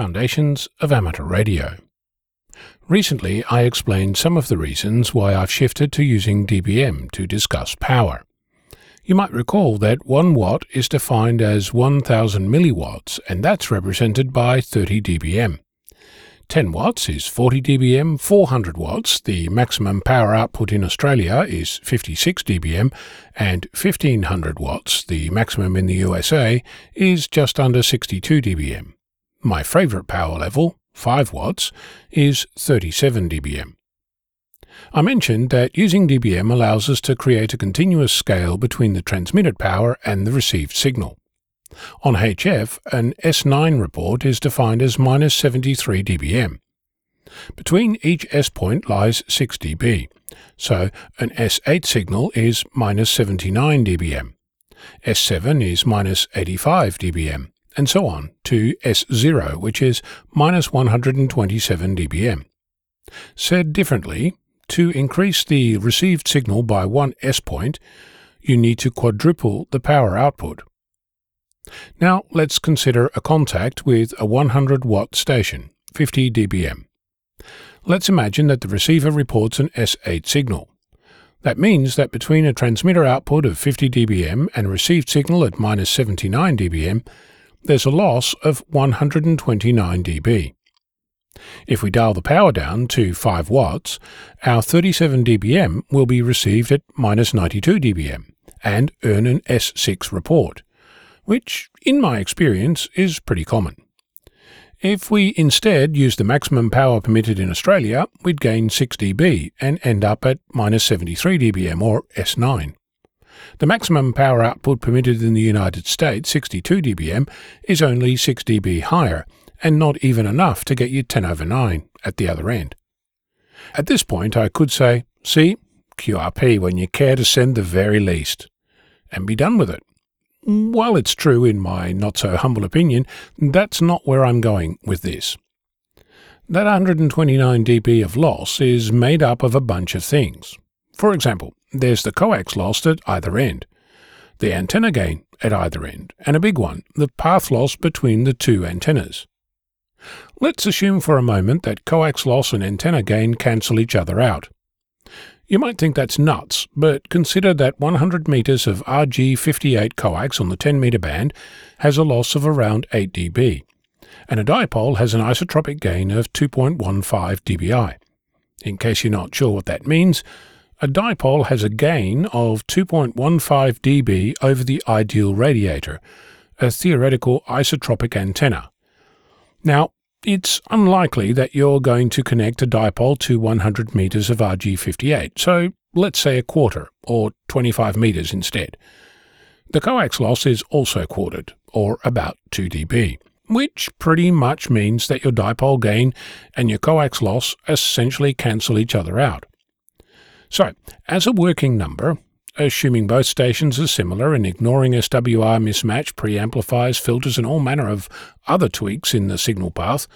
Foundations of Amateur Radio. Recently, I explained some of the reasons why I've shifted to using dBm to discuss power. You might recall that 1 watt is defined as 1000 milliwatts, and that's represented by 30 dBm. 10 watts is 40 dBm, 400 watts, the maximum power output in Australia is 56 dBm, and 1500 watts, the maximum in the USA, is just under 62 dBm. My favourite power level, 5 watts, is 37 dBm. I mentioned that using dBm allows us to create a continuous scale between the transmitted power and the received signal. On HF, an S9 report is defined as minus 73 dBm. Between each S point lies 6 dB, so an S8 signal is minus 79 dBm. S7 is minus 85 dBm, and so on to S0, which is minus 127 dBm. Said differently, to increase the received signal by one S point, you need to quadruple the power output. Now let's consider a contact with a 100 watt station, 50 dBm. Let's imagine that the receiver reports an S8 signal. That means that between a transmitter output of 50 dBm and a received signal at minus 79 dBm, there's a loss of 129 dB. If we dial the power down to 5 watts, our 37 dBm will be received at minus 92 dBm and earn an S6 report which, in my experience, is pretty common. If we instead use the maximum power permitted in Australia, we'd gain 6 dB and end up at minus 73 dBm or S9. The maximum power output permitted in the United States, 62 dBm, is only 6 dB higher, and not even enough to get you 10 over 9 at the other end. At this point, I could say, see, QRP when you care to send the very least, and be done with it. While it's true, in my not so humble opinion, that's not where I'm going with this. That 129 dB of loss is made up of a bunch of things. For example, there's the coax loss at either end, the antenna gain at either end, and a big one, the path loss between the two antennas. Let's assume for a moment that coax loss and antenna gain cancel each other out. You might think that's nuts, but consider that 100 metres of RG58 coax on the 10 metre band has a loss of around 8 dB, and a dipole has an isotropic gain of 2.15 dBi. In case you're not sure what that means, a dipole has a gain of 2.15 dB over the ideal radiator, a theoretical isotropic antenna. Now, it's unlikely that you're going to connect a dipole to 100 metres of RG58, so let's say a quarter, or 25 metres instead. The coax loss is also quartered, or about 2 dB, which pretty much means that your dipole gain and your coax loss essentially cancel each other out. So, as a working number, assuming both stations are similar and ignoring SWR mismatch, preamplifiers, filters, and all manner of other tweaks in the signal path,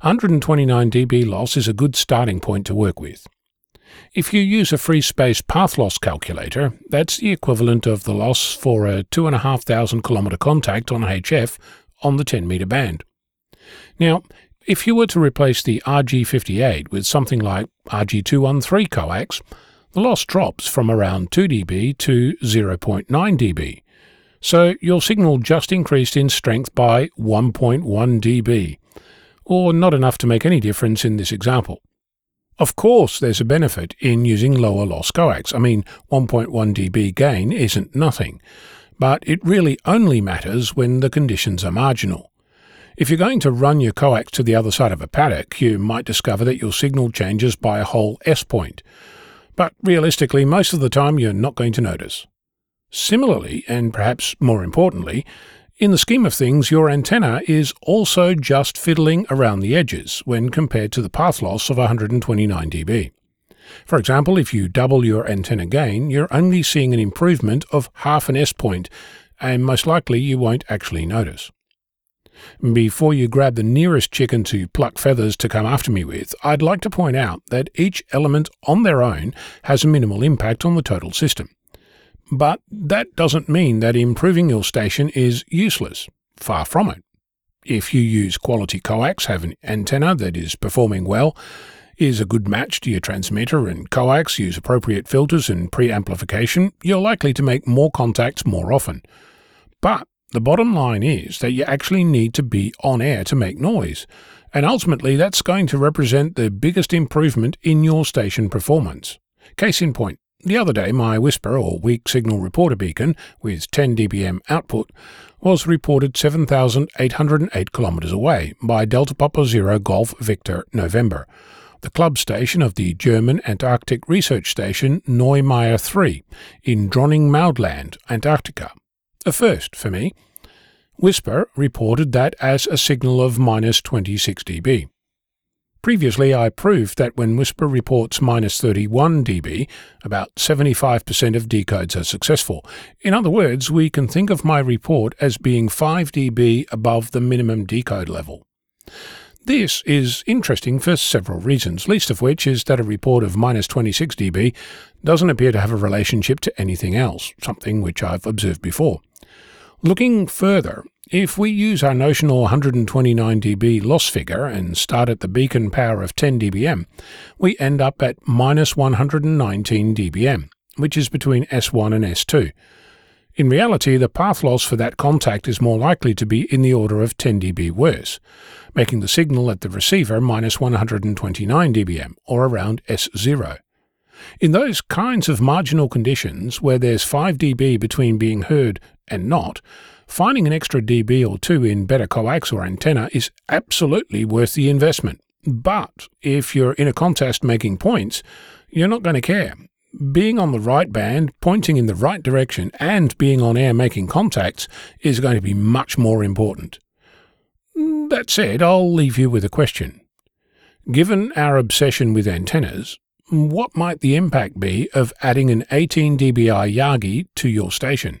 129 dB loss is a good starting point to work with. If you use a free space path loss calculator, that's the equivalent of the loss for a 2,500 km contact on HF on the 10 metre band. Now, if you were to replace the RG58 with something like RG213 coax, the loss drops from around 2 dB to 0.9 dB. So your signal just increased in strength by 1.1 dB, or not enough to make any difference in this example. Of course, there's a benefit in using lower loss coax. I mean, 1.1 dB gain isn't nothing, but it really only matters when the conditions are marginal. If you're going to run your coax to the other side of a paddock, you might discover that your signal changes by a whole S point, but realistically, most of the time you're not going to notice. Similarly, and perhaps more importantly, in the scheme of things, your antenna is also just fiddling around the edges when compared to the path loss of 129 dB. For example, if you double your antenna gain, you're only seeing an improvement of half an S point, and most likely you won't actually notice. Before you grab the nearest chicken to pluck feathers to come after me with, I'd like to point out that each element on their own has a minimal impact on the total system. But that doesn't mean that improving your station is useless. Far from it. If you use quality coax, have an antenna that is performing well, is a good match to your transmitter, and coax use appropriate filters and preamplification, you're likely to make more contacts more often. But the bottom line is that you actually need to be on air to make noise, and ultimately that's going to represent the biggest improvement in your station performance. Case in point, the other day, my WSPR or weak signal reporter beacon with 10 dBm output was reported 7,808 kilometers away by Delta Papa Zero Golf Victor November, the club station of the German Antarctic research station Neumayer 3 in Dronning Maud Land, Antarctica. A first for me. WSPR reported that as a signal of minus 26 dB. Previously, I proved that when WSPR reports minus 31 dB, about 75% of decodes are successful. In other words, we can think of my report as being 5 dB above the minimum decode level. This is interesting for several reasons, least of which is that a report of minus 26 dB doesn't appear to have a relationship to anything else, something which I've observed before. Looking further, if we use our notional 129 dB loss figure and start at the beacon power of 10 dBm, we end up at minus 119 dBm, which is between S1 and S2. In reality, the path loss for that contact is more likely to be in the order of 10 dB worse, making the signal at the receiver minus 129 dBm, or around S0. In those kinds of marginal conditions where there's 5 dB between being heard and not, finding an extra dB or two in better coax or antenna is absolutely worth the investment. But if you're in a contest making points, you're not going to care. Being on the right band, pointing in the right direction, and being on air making contacts is going to be much more important. That said, I'll leave you with a question. Given our obsession with antennas, what might the impact be of adding an 18 dBi Yagi to your station?